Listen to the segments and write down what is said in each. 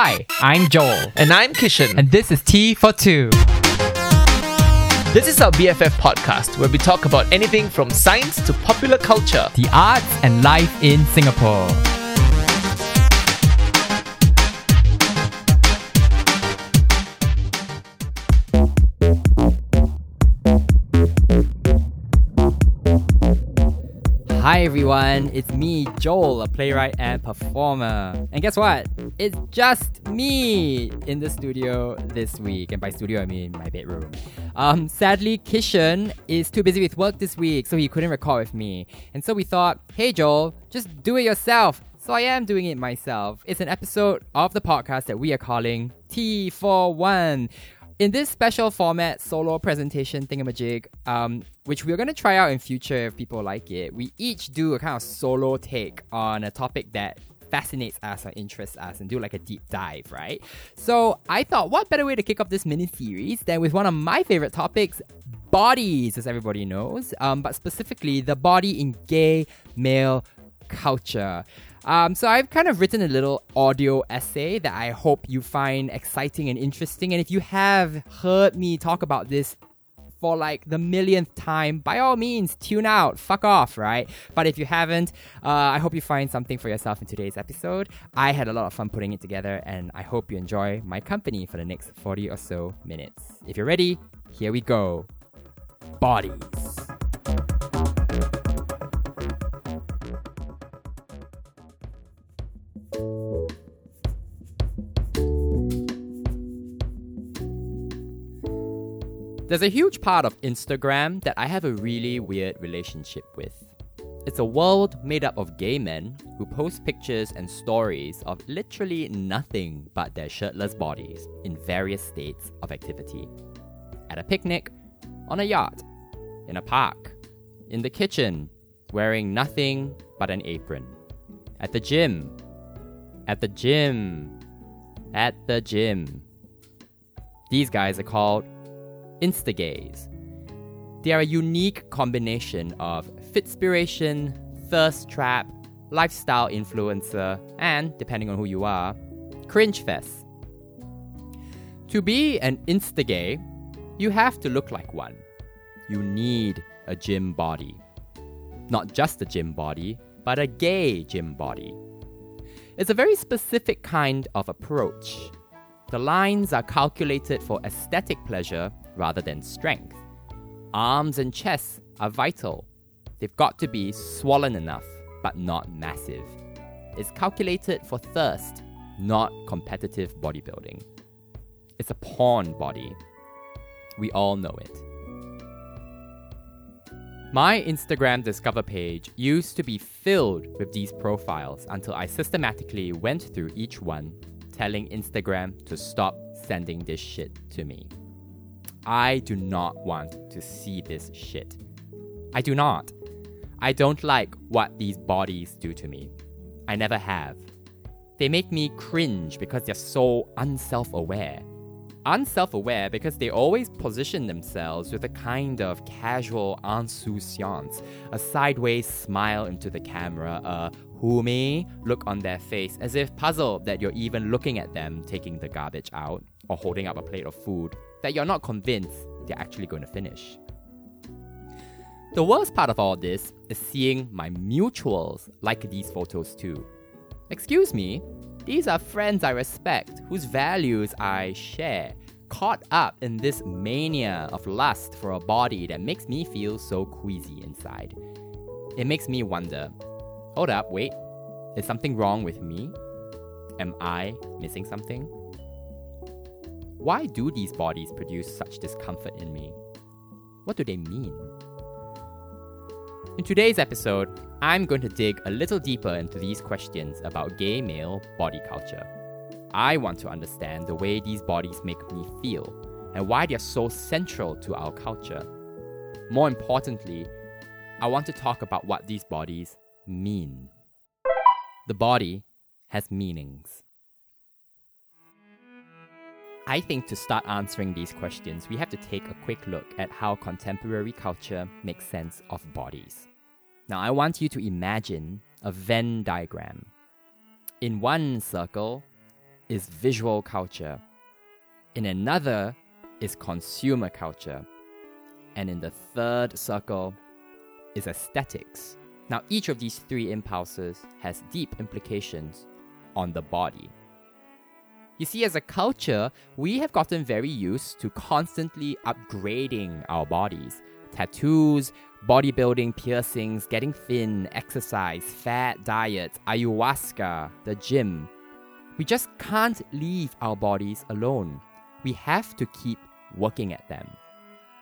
Hi, I'm Joel, And I'm Kishan. and this is T for Two. this is our BFF podcast where we talk about anything from science to popular culture. The arts and life in Singapore. Hi everyone, it's me, Joel, a playwright and performer. And guess what? It's just me in the studio this week. And by studio, I mean my bedroom. Um, sadly, Kishan is too busy with work this week, so he couldn't record with me. And so we thought, hey Joel, just do it yourself. So I am doing it myself. It's an episode of the podcast that we are calling T for One. In this special format solo presentation thingamajig, um, which we're gonna try out in future if people like it, we each do a kind of solo take on a topic that fascinates us or interests us and do like a deep dive, right? So I thought, what better way to kick off this mini series than with one of my favorite topics, bodies, as everybody knows, um, but specifically the body in gay male culture. Um, so I've kind of written a little audio essay that I hope you find exciting and interesting. And if you have heard me talk about this for like the millionth time, by all means, tune out, fuck off, right? But if you haven't, uh, I hope you find something for yourself in today's episode. I had a lot of fun putting it together, and I hope you enjoy my company for the next 40 or so minutes. If you're ready, here we go. Bodies. There's a huge part of Instagram that I have a really weird relationship with. It's a world made up of gay men who post pictures and stories of literally nothing but their shirtless bodies in various states of activity. At a picnic, on a yacht, in a park, in the kitchen, wearing nothing but an apron. At the gym, at the gym, at the gym. These guys are called Instagays. They are a unique combination of fitspiration, thirst trap, lifestyle influencer, and, depending on who you are, cringe fest. To be an Instagay, you have to look like one. You need a gym body. Not just a gym body, but a gay gym body. It's a very specific kind of approach. The lines are calculated for aesthetic pleasure rather than strength. Arms and chests are vital. They've got to be swollen enough, but not massive. It's calculated for thirst, not competitive bodybuilding. It's a porn body. We all know it. My Instagram Discover page used to be filled with these profiles until I systematically went through each one, telling Instagram to stop sending this shit to me. I do not want to see this shit. I do not. I don't like what these bodies do to me. I never have. They make me cringe because they're so unself aware. Unself aware because they always position themselves with a kind of casual insouciance, a sideways smile into the camera, a who me look on their face, as if puzzled that you're even looking at them taking the garbage out or holding up a plate of food that you're not convinced they're actually going to finish. The worst part of all this is seeing my mutuals like these photos too. Excuse me, these are friends I respect, whose values I share, caught up in this mania of lust for a body that makes me feel so queasy inside. It makes me wonder hold up, wait, is something wrong with me? Am I missing something? Why do these bodies produce such discomfort in me? What do they mean? In today's episode, I'm going to dig a little deeper into these questions about gay male body culture. I want to understand the way these bodies make me feel and why they're so central to our culture. More importantly, I want to talk about what these bodies mean. The body has meanings. I think to start answering these questions, we have to take a quick look at how contemporary culture makes sense of bodies. Now, I want you to imagine a Venn diagram. In one circle, is visual culture. In another is consumer culture. And in the third circle is aesthetics. Now, each of these three impulses has deep implications on the body. You see, as a culture, we have gotten very used to constantly upgrading our bodies. Tattoos, bodybuilding, piercings, getting thin, exercise, fat diets, ayahuasca, the gym. We just can't leave our bodies alone. We have to keep working at them.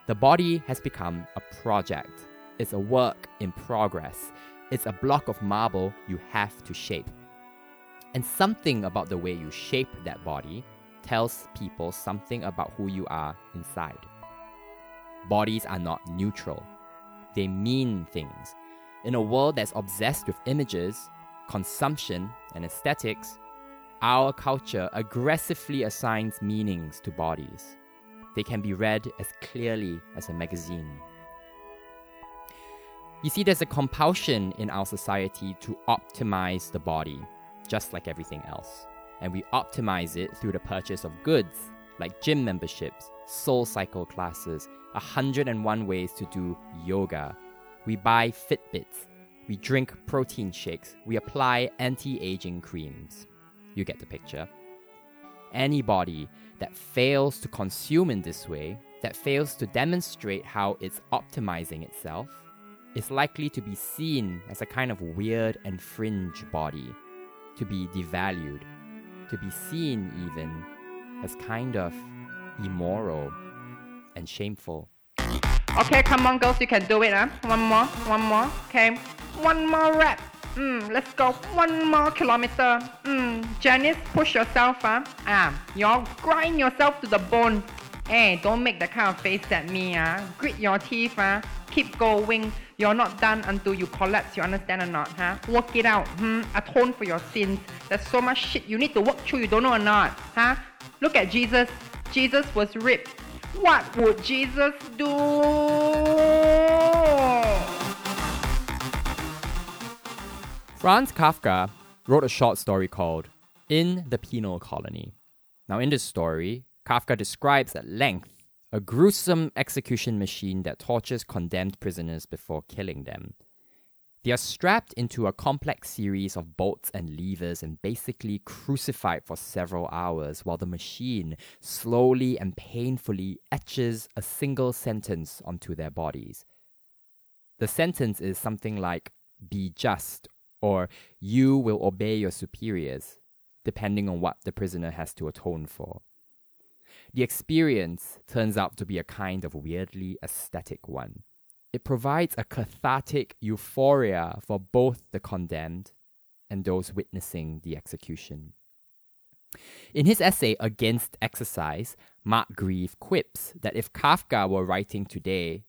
The body has become a project. It's a work in progress. It's a block of marble you have to shape. And something about the way you shape that body tells people something about who you are inside. Bodies are not neutral, they mean things. In a world that's obsessed with images, consumption, and aesthetics, our culture aggressively assigns meanings to bodies. They can be read as clearly as a magazine. You see, there's a compulsion in our society to optimize the body, just like everything else. And we optimize it through the purchase of goods like gym memberships, soul cycle classes, 101 ways to do yoga. We buy Fitbits, we drink protein shakes, we apply anti aging creams. You get the picture. Anybody that fails to consume in this way, that fails to demonstrate how it's optimizing itself, is likely to be seen as a kind of weird and fringe body, to be devalued, to be seen even as kind of immoral and shameful. Okay, come on, girls, you can do it, huh? One more, one more, okay? One more rep. Mm, let's go. One more kilometer. Mm, Janice, push yourself, huh? Ah, you grind yourself to the bone. Hey, don't make that kind of face at me, huh? Grit your teeth, huh? Keep going. You're not done until you collapse, you understand or not, huh? Work it out, hmm? Atone for your sins. There's so much shit you need to work through, you don't know or not, huh? Look at Jesus. Jesus was ripped. What would Jesus do? Franz Kafka wrote a short story called In the Penal Colony. Now, in this story, Kafka describes at length a gruesome execution machine that tortures condemned prisoners before killing them. They are strapped into a complex series of bolts and levers and basically crucified for several hours while the machine slowly and painfully etches a single sentence onto their bodies. The sentence is something like, be just, or you will obey your superiors, depending on what the prisoner has to atone for. The experience turns out to be a kind of weirdly aesthetic one. It provides a cathartic euphoria for both the condemned and those witnessing the execution. In his essay Against Exercise, Mark Greif quips that if Kafka were writing today,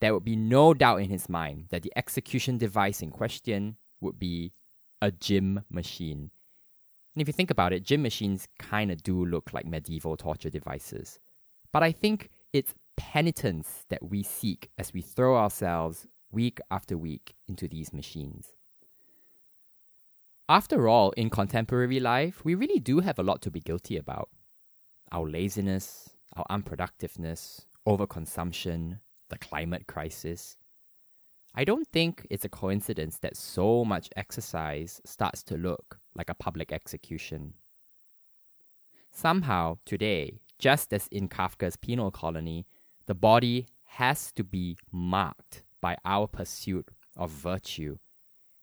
there would be no doubt in his mind that the execution device in question would be a gym machine. And if you think about it, gym machines kind of do look like medieval torture devices. But I think it's penitence that we seek as we throw ourselves week after week into these machines. After all, in contemporary life, we really do have a lot to be guilty about. Our laziness, our unproductiveness, overconsumption, the climate crisis. I don't think it's a coincidence that so much exercise starts to look like a public execution. Somehow, today, just as in Kafka's penal colony, the body has to be marked by our pursuit of virtue.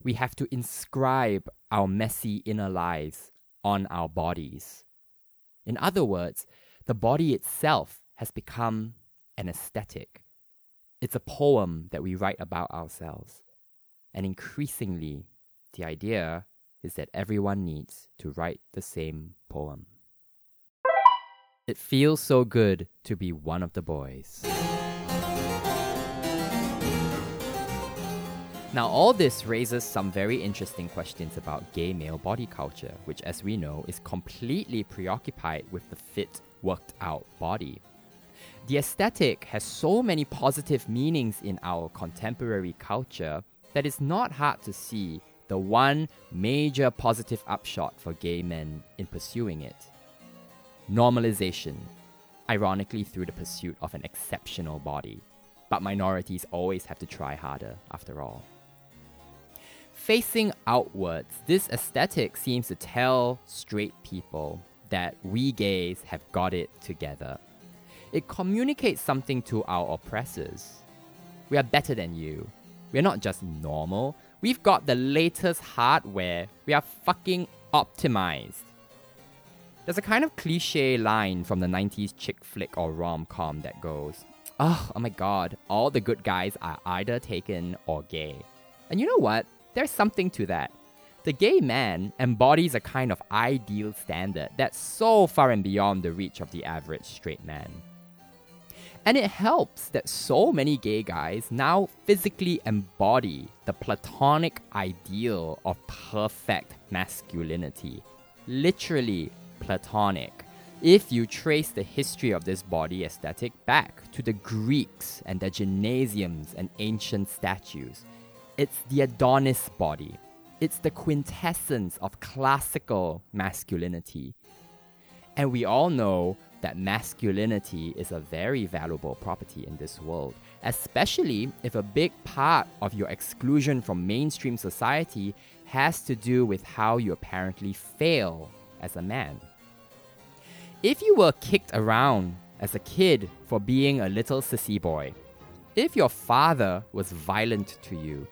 We have to inscribe our messy inner lives on our bodies. In other words, the body itself has become an aesthetic. It's a poem that we write about ourselves. And increasingly, the idea is that everyone needs to write the same poem. It feels so good to be one of the boys. Now, all this raises some very interesting questions about gay male body culture, which, as we know, is completely preoccupied with the fit, worked out body. The aesthetic has so many positive meanings in our contemporary culture that it's not hard to see the one major positive upshot for gay men in pursuing it normalization, ironically through the pursuit of an exceptional body. But minorities always have to try harder, after all. Facing outwards, this aesthetic seems to tell straight people that we gays have got it together. It communicates something to our oppressors. We are better than you. We're not just normal, we've got the latest hardware. We are fucking optimized. There's a kind of cliche line from the 90s chick flick or rom com that goes, oh, oh my god, all the good guys are either taken or gay. And you know what? There's something to that. The gay man embodies a kind of ideal standard that's so far and beyond the reach of the average straight man. And it helps that so many gay guys now physically embody the platonic ideal of perfect masculinity. Literally platonic. If you trace the history of this body aesthetic back to the Greeks and their gymnasiums and ancient statues, it's the Adonis body. It's the quintessence of classical masculinity. And we all know that masculinity is a very valuable property in this world, especially if a big part of your exclusion from mainstream society has to do with how you apparently fail as a man. If you were kicked around as a kid for being a little sissy boy, if your father was violent to you,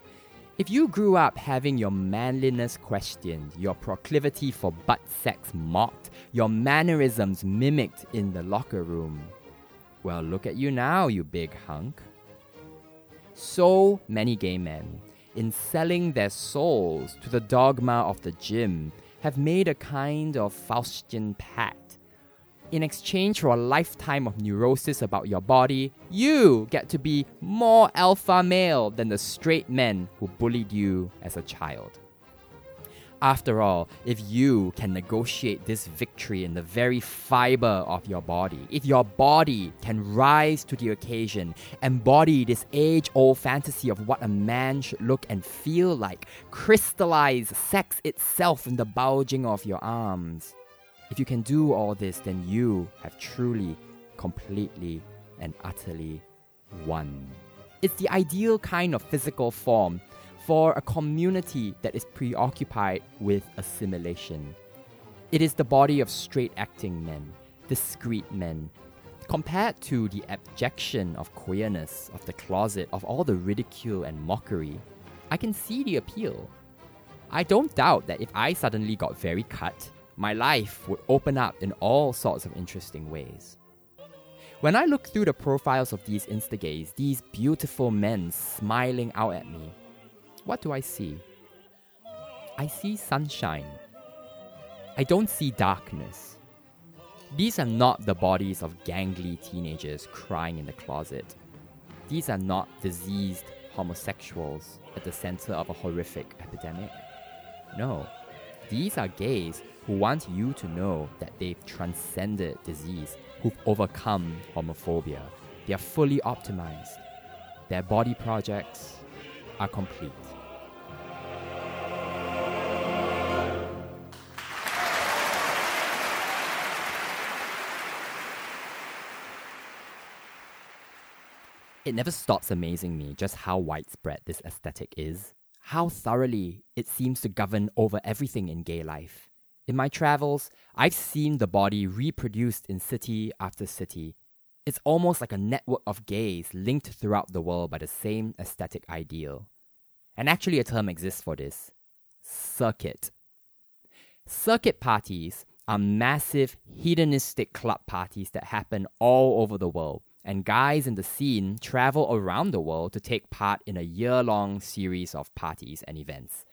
if you grew up having your manliness questioned, your proclivity for butt sex mocked, your mannerisms mimicked in the locker room, well, look at you now, you big hunk. So many gay men, in selling their souls to the dogma of the gym, have made a kind of Faustian pact in exchange for a lifetime of neurosis about your body, you get to be more alpha male than the straight men who bullied you as a child. After all, if you can negotiate this victory in the very fiber of your body, if your body can rise to the occasion, embody this age old fantasy of what a man should look and feel like, crystallize sex itself in the bulging of your arms, if you can do all this, then you have truly, completely, and utterly won. It's the ideal kind of physical form for a community that is preoccupied with assimilation. It is the body of straight acting men, discreet men, compared to the abjection of queerness, of the closet, of all the ridicule and mockery. I can see the appeal. I don't doubt that if I suddenly got very cut, my life would open up in all sorts of interesting ways. When I look through the profiles of these Instagays, these beautiful men smiling out at me, what do I see? I see sunshine. I don't see darkness. These are not the bodies of gangly teenagers crying in the closet. These are not diseased homosexuals at the center of a horrific epidemic. No, these are gays who want you to know that they've transcended disease, who've overcome homophobia. They are fully optimized. Their body projects are complete. It never stops amazing me just how widespread this aesthetic is, how thoroughly it seems to govern over everything in gay life. In my travels, I've seen the body reproduced in city after city. It's almost like a network of gays linked throughout the world by the same aesthetic ideal. And actually, a term exists for this circuit. Circuit parties are massive hedonistic club parties that happen all over the world, and guys in the scene travel around the world to take part in a year long series of parties and events.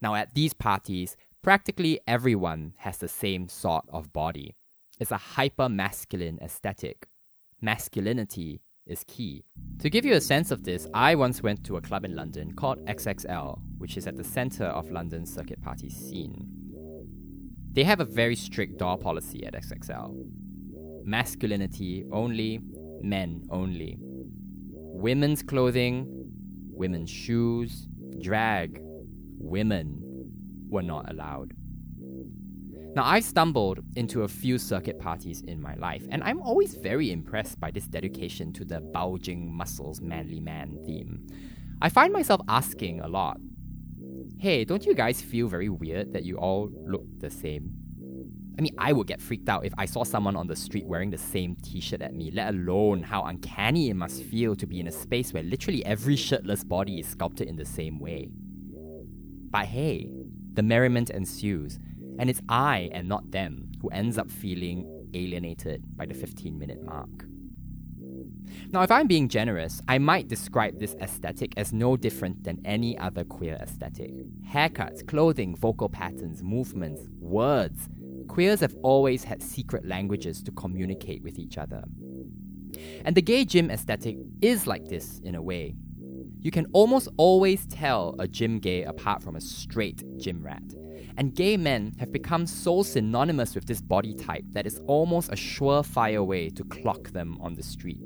Now, at these parties, Practically everyone has the same sort of body. It's a hyper masculine aesthetic. Masculinity is key. To give you a sense of this, I once went to a club in London called XXL, which is at the center of London's circuit party scene. They have a very strict door policy at XXL. Masculinity only, men only. Women's clothing, women's shoes, drag, women, were not allowed. Now, I've stumbled into a few circuit parties in my life, and I'm always very impressed by this dedication to the bulging muscles, manly man theme. I find myself asking a lot hey, don't you guys feel very weird that you all look the same? I mean, I would get freaked out if I saw someone on the street wearing the same t shirt at me, let alone how uncanny it must feel to be in a space where literally every shirtless body is sculpted in the same way. But hey, the merriment ensues, and it's I and not them who ends up feeling alienated by the 15 minute mark. Now, if I'm being generous, I might describe this aesthetic as no different than any other queer aesthetic. Haircuts, clothing, vocal patterns, movements, words. Queers have always had secret languages to communicate with each other. And the gay gym aesthetic is like this in a way. You can almost always tell a gym gay apart from a straight gym rat. And gay men have become so synonymous with this body type that it's almost a surefire way to clock them on the street.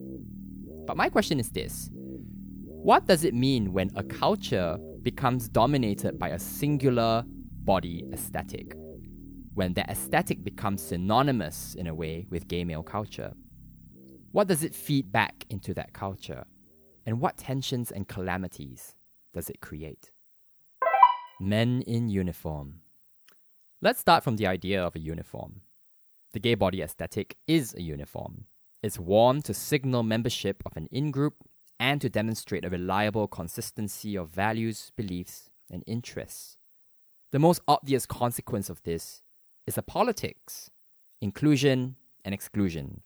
But my question is this What does it mean when a culture becomes dominated by a singular body aesthetic? When that aesthetic becomes synonymous, in a way, with gay male culture? What does it feed back into that culture? And what tensions and calamities does it create? Men in uniform. Let's start from the idea of a uniform. The gay body aesthetic is a uniform. It's worn to signal membership of an in group and to demonstrate a reliable consistency of values, beliefs, and interests. The most obvious consequence of this is a politics inclusion and exclusion.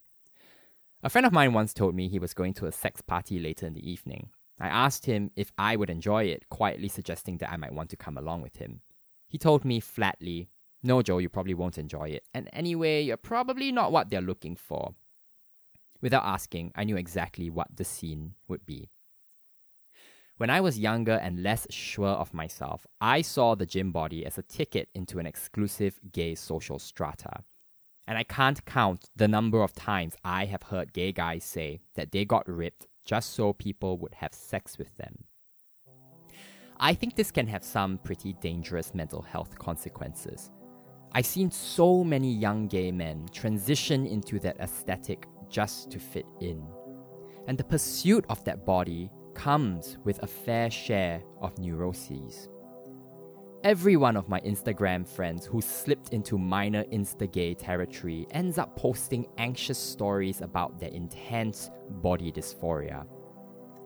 A friend of mine once told me he was going to a sex party later in the evening. I asked him if I would enjoy it, quietly suggesting that I might want to come along with him. He told me flatly, No, Joe, you probably won't enjoy it. And anyway, you're probably not what they're looking for. Without asking, I knew exactly what the scene would be. When I was younger and less sure of myself, I saw the gym body as a ticket into an exclusive gay social strata. And I can't count the number of times I have heard gay guys say that they got ripped just so people would have sex with them. I think this can have some pretty dangerous mental health consequences. I've seen so many young gay men transition into that aesthetic just to fit in. And the pursuit of that body comes with a fair share of neuroses. Every one of my Instagram friends who slipped into minor insta gay territory ends up posting anxious stories about their intense body dysphoria.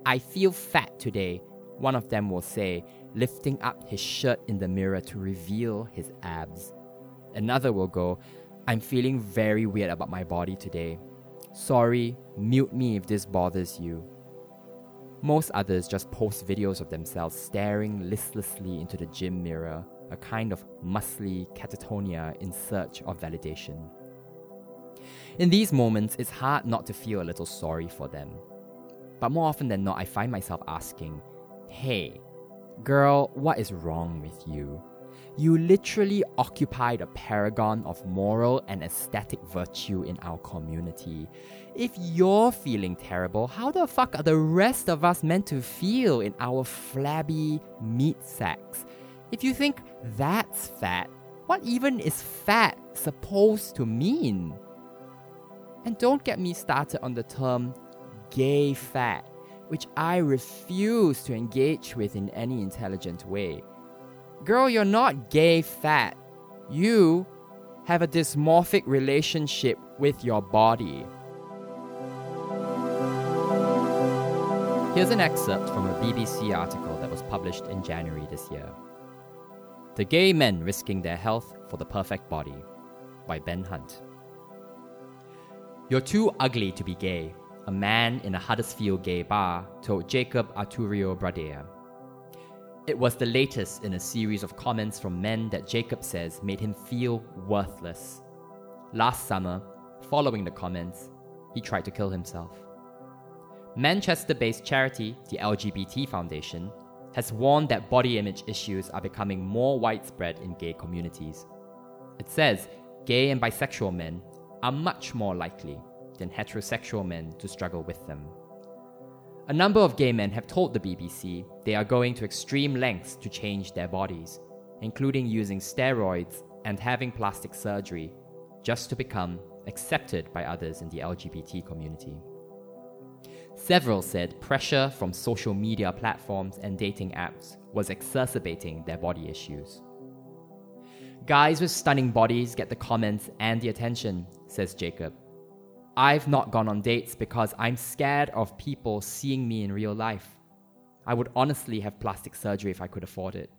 I feel fat today, one of them will say, lifting up his shirt in the mirror to reveal his abs. Another will go, I'm feeling very weird about my body today. Sorry, mute me if this bothers you. Most others just post videos of themselves staring listlessly into the gym mirror, a kind of muscly catatonia in search of validation. In these moments, it's hard not to feel a little sorry for them. But more often than not, I find myself asking, Hey, girl, what is wrong with you? You literally occupy the paragon of moral and aesthetic virtue in our community. If you're feeling terrible, how the fuck are the rest of us meant to feel in our flabby meat sacks? If you think that's fat, what even is fat supposed to mean? And don't get me started on the term gay fat, which I refuse to engage with in any intelligent way. Girl, you're not gay fat. You have a dysmorphic relationship with your body. Here's an excerpt from a BBC article that was published in January this year. The Gay Men Risking Their Health for the Perfect Body by Ben Hunt. You're too ugly to be gay, a man in a Huddersfield gay bar told Jacob Arturio Bradea. It was the latest in a series of comments from men that Jacob says made him feel worthless. Last summer, following the comments, he tried to kill himself. Manchester based charity, the LGBT Foundation, has warned that body image issues are becoming more widespread in gay communities. It says gay and bisexual men are much more likely than heterosexual men to struggle with them. A number of gay men have told the BBC they are going to extreme lengths to change their bodies, including using steroids and having plastic surgery just to become accepted by others in the LGBT community. Several said pressure from social media platforms and dating apps was exacerbating their body issues. Guys with stunning bodies get the comments and the attention, says Jacob. I've not gone on dates because I'm scared of people seeing me in real life. I would honestly have plastic surgery if I could afford it.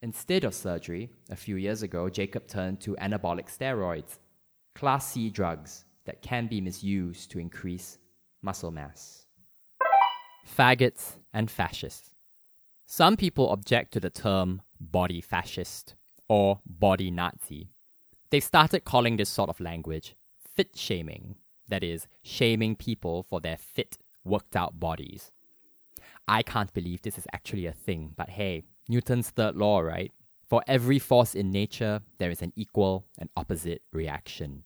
Instead of surgery, a few years ago, Jacob turned to anabolic steroids, Class C drugs that can be misused to increase muscle mass. Faggots and fascists. Some people object to the term body fascist or body Nazi. They started calling this sort of language fit shaming, that is, shaming people for their fit, worked out bodies. I can't believe this is actually a thing, but hey, Newton's third law, right? For every force in nature, there is an equal and opposite reaction.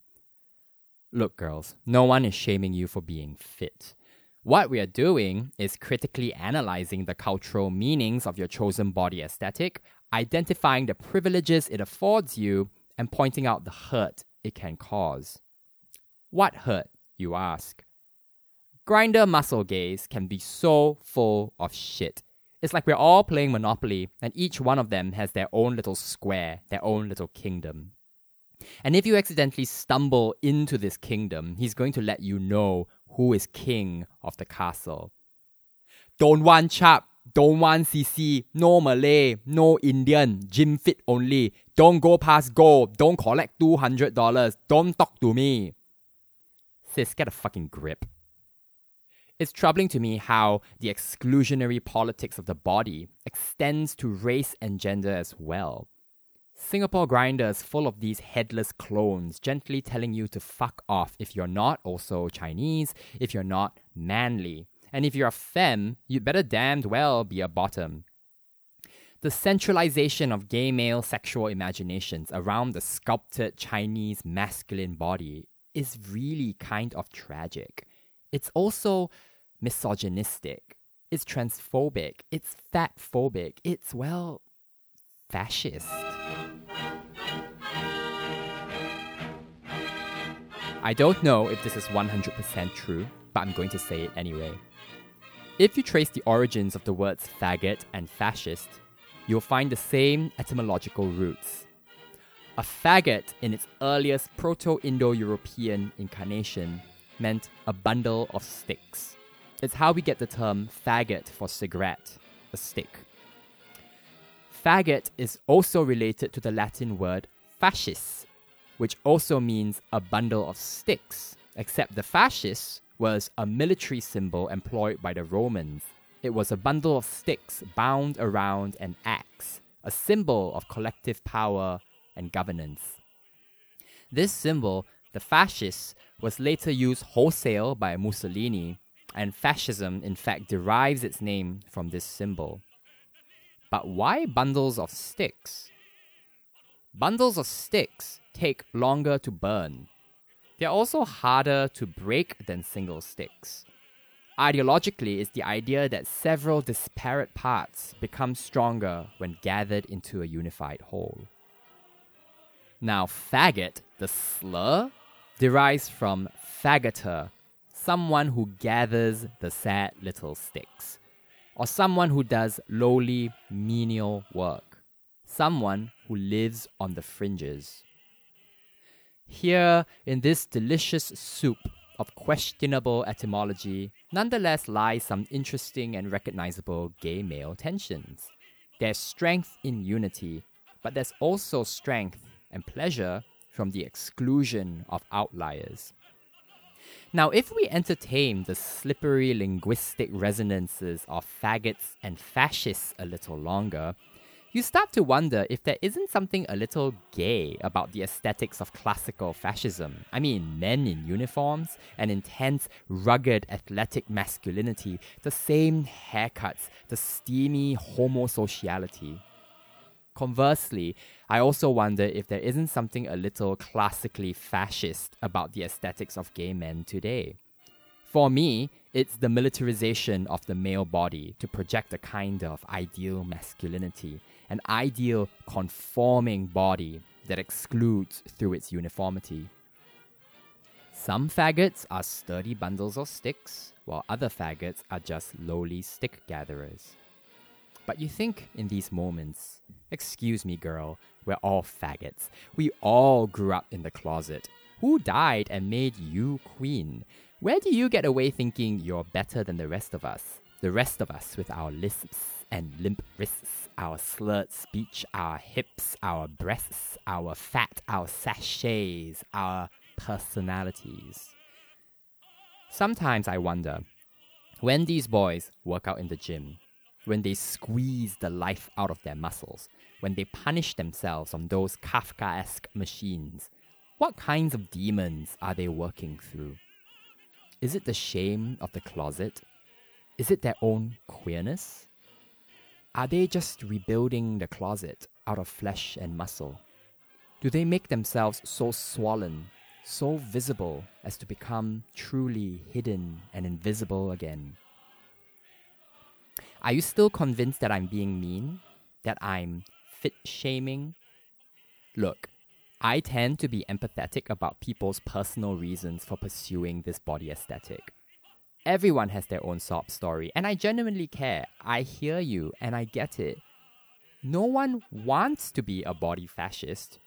Look, girls, no one is shaming you for being fit. What we are doing is critically analyzing the cultural meanings of your chosen body aesthetic, identifying the privileges it affords you, and pointing out the hurt it can cause. What hurt, you ask? Grindr muscle gays can be so full of shit. It's like we're all playing Monopoly, and each one of them has their own little square, their own little kingdom. And if you accidentally stumble into this kingdom, he's going to let you know who is king of the castle. Don't want chap, don't want CC, no Malay, no Indian, gym fit only. Don't go past go, don't collect $200, don't talk to me. Sis, get a fucking grip. It's troubling to me how the exclusionary politics of the body extends to race and gender as well. Singapore Grindr is full of these headless clones gently telling you to fuck off if you're not also Chinese, if you're not manly. And if you're a femme, you'd better damned well be a bottom. The centralization of gay male sexual imaginations around the sculpted Chinese masculine body is really kind of tragic. It's also misogynistic. It's transphobic. It's fat phobic. It's, well, fascist. I don't know if this is 100% true, but I'm going to say it anyway. If you trace the origins of the words faggot and fascist, you'll find the same etymological roots. A faggot, in its earliest Proto Indo European incarnation, meant a bundle of sticks. It's how we get the term faggot for cigarette, a stick. Faggot is also related to the Latin word fascis, which also means a bundle of sticks, except the fascis was a military symbol employed by the Romans. It was a bundle of sticks bound around an axe, a symbol of collective power and governance. This symbol, the fascis, was later used wholesale by Mussolini, and fascism in fact derives its name from this symbol. But why bundles of sticks? Bundles of sticks take longer to burn. They're also harder to break than single sticks. Ideologically, it's the idea that several disparate parts become stronger when gathered into a unified whole. Now, faggot, the slur, derives from faggoter, someone who gathers the sad little sticks, or someone who does lowly, menial work, someone who lives on the fringes. Here, in this delicious soup of questionable etymology, nonetheless lies some interesting and recognizable gay male tensions. There's strength in unity, but there's also strength and pleasure from the exclusion of outliers. Now, if we entertain the slippery linguistic resonances of faggots and fascists a little longer, you start to wonder if there isn't something a little gay about the aesthetics of classical fascism. I mean, men in uniforms, an intense, rugged, athletic masculinity, the same haircuts, the steamy homosociality. Conversely, I also wonder if there isn't something a little classically fascist about the aesthetics of gay men today. For me, it's the militarization of the male body to project a kind of ideal masculinity an ideal conforming body that excludes through its uniformity. Some faggots are sturdy bundles of sticks, while other faggots are just lowly stick gatherers. But you think in these moments, excuse me, girl, we're all faggots. We all grew up in the closet. Who died and made you queen? Where do you get away thinking you're better than the rest of us? The rest of us with our lisps and limp wrists, our slurred speech, our hips, our breasts, our fat, our sashays, our personalities. Sometimes I wonder when these boys work out in the gym, when they squeeze the life out of their muscles, when they punish themselves on those Kafkaesque machines, what kinds of demons are they working through? Is it the shame of the closet? Is it their own queerness? Are they just rebuilding the closet out of flesh and muscle? Do they make themselves so swollen, so visible as to become truly hidden and invisible again? Are you still convinced that I'm being mean? That I'm fit shaming? Look, I tend to be empathetic about people's personal reasons for pursuing this body aesthetic. Everyone has their own sob story, and I genuinely care. I hear you and I get it. No one wants to be a body fascist.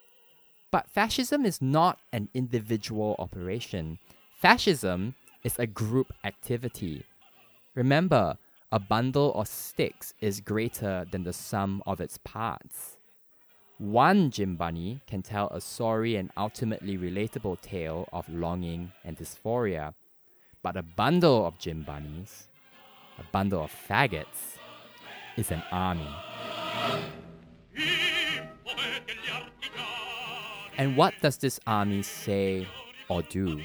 But fascism is not an individual operation. Fascism is a group activity. Remember, a bundle of sticks is greater than the sum of its parts. One bunny can tell a sorry and ultimately relatable tale of longing and dysphoria but a bundle of gym bunnies, a bundle of faggots, is an army. And what does this army say or do?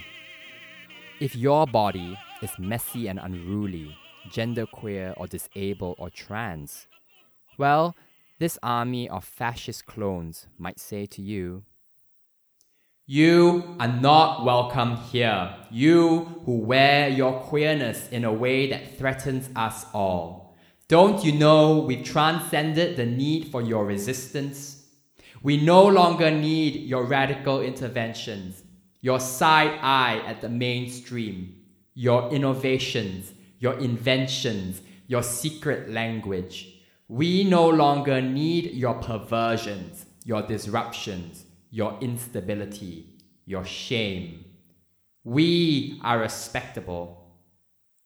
If your body is messy and unruly, genderqueer or disabled or trans, well, this army of fascist clones might say to you, you are not welcome here. You who wear your queerness in a way that threatens us all. Don't you know we've transcended the need for your resistance? We no longer need your radical interventions, your side eye at the mainstream, your innovations, your inventions, your secret language. We no longer need your perversions, your disruptions your instability, your shame. We are respectable.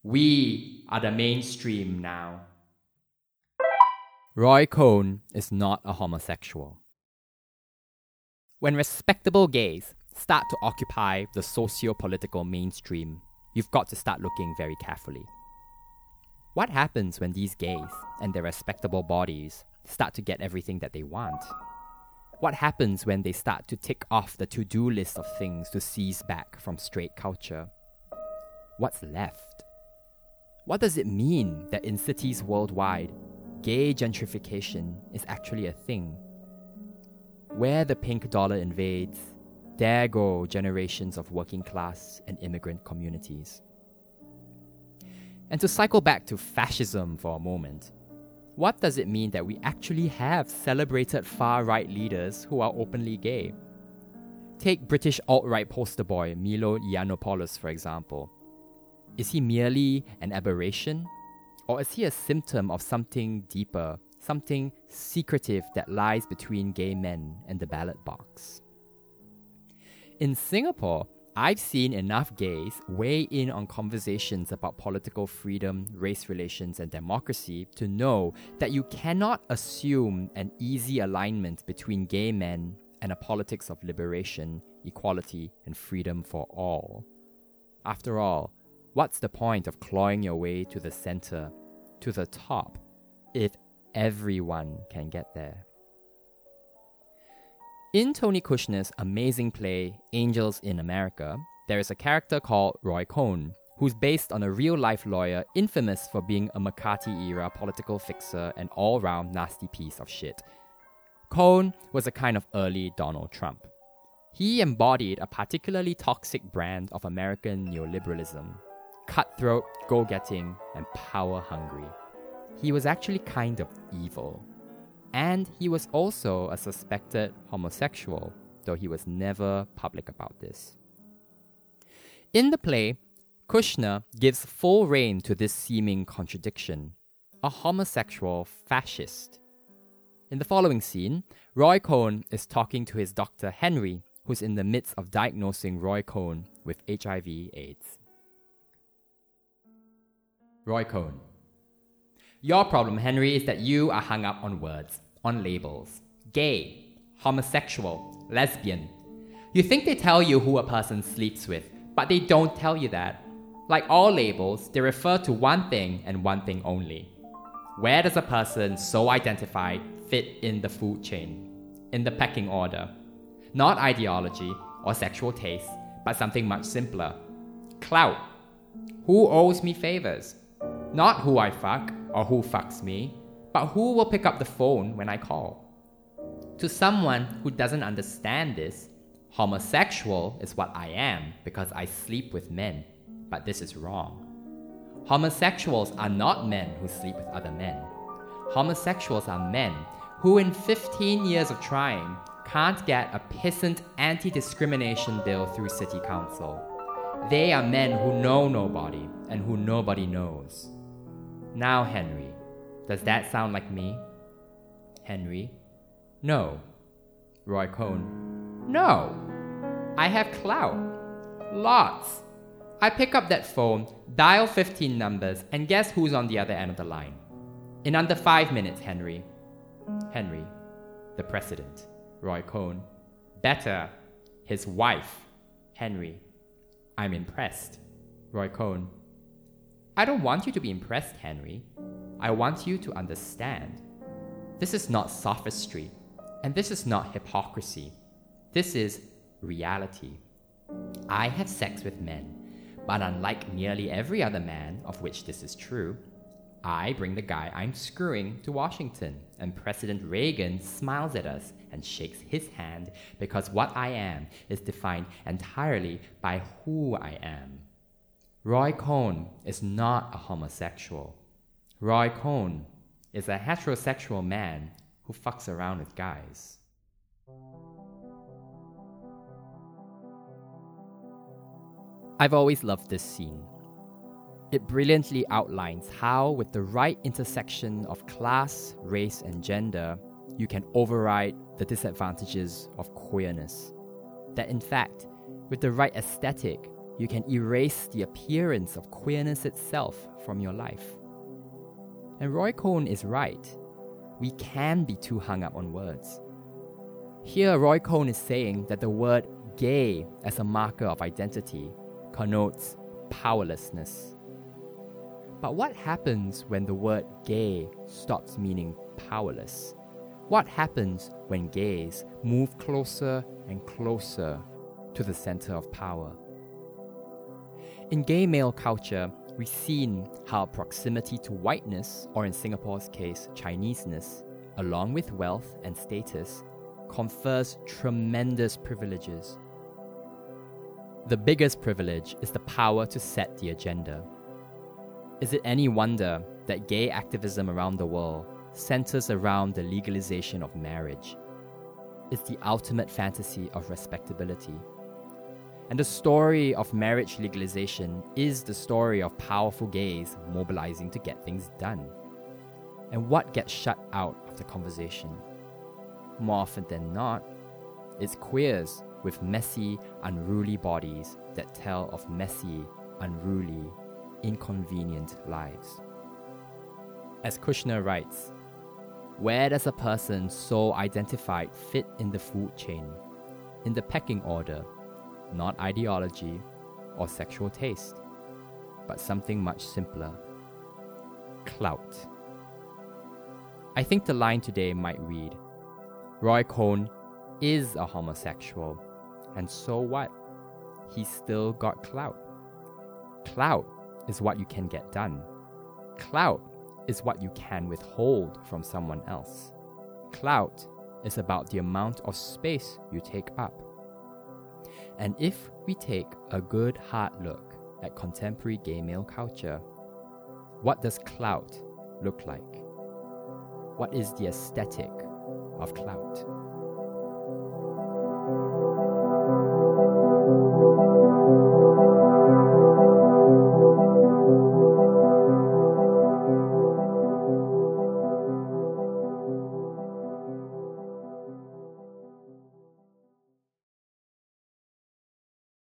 We are the mainstream now. Roy Cohn is not a homosexual. When respectable gays start to occupy the socio political mainstream, you've got to start looking very carefully. What happens when these gays and their respectable bodies start to get everything that they want? What happens when they start to tick off the to do list of things to seize back from straight culture? What's left? What does it mean that in cities worldwide, gay gentrification is actually a thing? Where the pink dollar invades, there go generations of working class and immigrant communities. And to cycle back to fascism for a moment, what does it mean that we actually have celebrated far right leaders who are openly gay? Take British alt right poster boy Milo Yiannopoulos, for example. Is he merely an aberration? Or is he a symptom of something deeper, something secretive that lies between gay men and the ballot box? In Singapore, I've seen enough gays weigh in on conversations about political freedom, race relations, and democracy to know that you cannot assume an easy alignment between gay men and a politics of liberation, equality, and freedom for all. After all, what's the point of clawing your way to the center, to the top, if everyone can get there? In Tony Kushner's amazing play Angels in America, there is a character called Roy Cohn, who's based on a real life lawyer infamous for being a McCarthy era political fixer and all round nasty piece of shit. Cohn was a kind of early Donald Trump. He embodied a particularly toxic brand of American neoliberalism cutthroat, go getting, and power hungry. He was actually kind of evil and he was also a suspected homosexual, though he was never public about this. In the play, Kushner gives full rein to this seeming contradiction a homosexual fascist. In the following scene, Roy Cohn is talking to his doctor Henry, who's in the midst of diagnosing Roy Cohn with HIV/AIDS. Roy Cohn. Your problem, Henry, is that you are hung up on words, on labels. Gay, homosexual, lesbian. You think they tell you who a person sleeps with, but they don't tell you that. Like all labels, they refer to one thing and one thing only. Where does a person so identified fit in the food chain, in the pecking order? Not ideology or sexual taste, but something much simpler. Clout. Who owes me favors? Not who I fuck or who fucks me, but who will pick up the phone when I call. To someone who doesn't understand this, homosexual is what I am because I sleep with men, but this is wrong. Homosexuals are not men who sleep with other men. Homosexuals are men who, in 15 years of trying, can't get a pissant anti discrimination bill through city council. They are men who know nobody and who nobody knows. Now, Henry, does that sound like me? Henry, no. Roy Cohn, no. I have clout. Lots. I pick up that phone, dial 15 numbers, and guess who's on the other end of the line? In under five minutes, Henry. Henry, the president. Roy Cohn. Better, his wife. Henry. I'm impressed. Roy Cohn. I don't want you to be impressed, Henry. I want you to understand. This is not sophistry, and this is not hypocrisy. This is reality. I have sex with men, but unlike nearly every other man of which this is true, I bring the guy I'm screwing to Washington, and President Reagan smiles at us and shakes his hand because what I am is defined entirely by who I am. Roy Cohn is not a homosexual. Roy Cohn is a heterosexual man who fucks around with guys. I've always loved this scene. It brilliantly outlines how, with the right intersection of class, race, and gender, you can override the disadvantages of queerness. That, in fact, with the right aesthetic, you can erase the appearance of queerness itself from your life. And Roy Cohn is right. We can be too hung up on words. Here, Roy Cohn is saying that the word gay as a marker of identity connotes powerlessness. But what happens when the word gay stops meaning powerless? What happens when gays move closer and closer to the center of power? In gay male culture, we've seen how proximity to whiteness, or in Singapore's case, Chineseness, along with wealth and status, confers tremendous privileges. The biggest privilege is the power to set the agenda. Is it any wonder that gay activism around the world centers around the legalization of marriage? It's the ultimate fantasy of respectability. And the story of marriage legalization is the story of powerful gays mobilizing to get things done. And what gets shut out of the conversation? More often than not, it's queers with messy, unruly bodies that tell of messy, unruly, inconvenient lives. As Kushner writes, where does a person so identified fit in the food chain, in the pecking order not ideology or sexual taste, but something much simpler clout. I think the line today might read Roy Cohn is a homosexual, and so what? He's still got clout. Clout is what you can get done. Clout is what you can withhold from someone else. Clout is about the amount of space you take up. And if we take a good hard look at contemporary gay male culture, what does clout look like? What is the aesthetic of clout.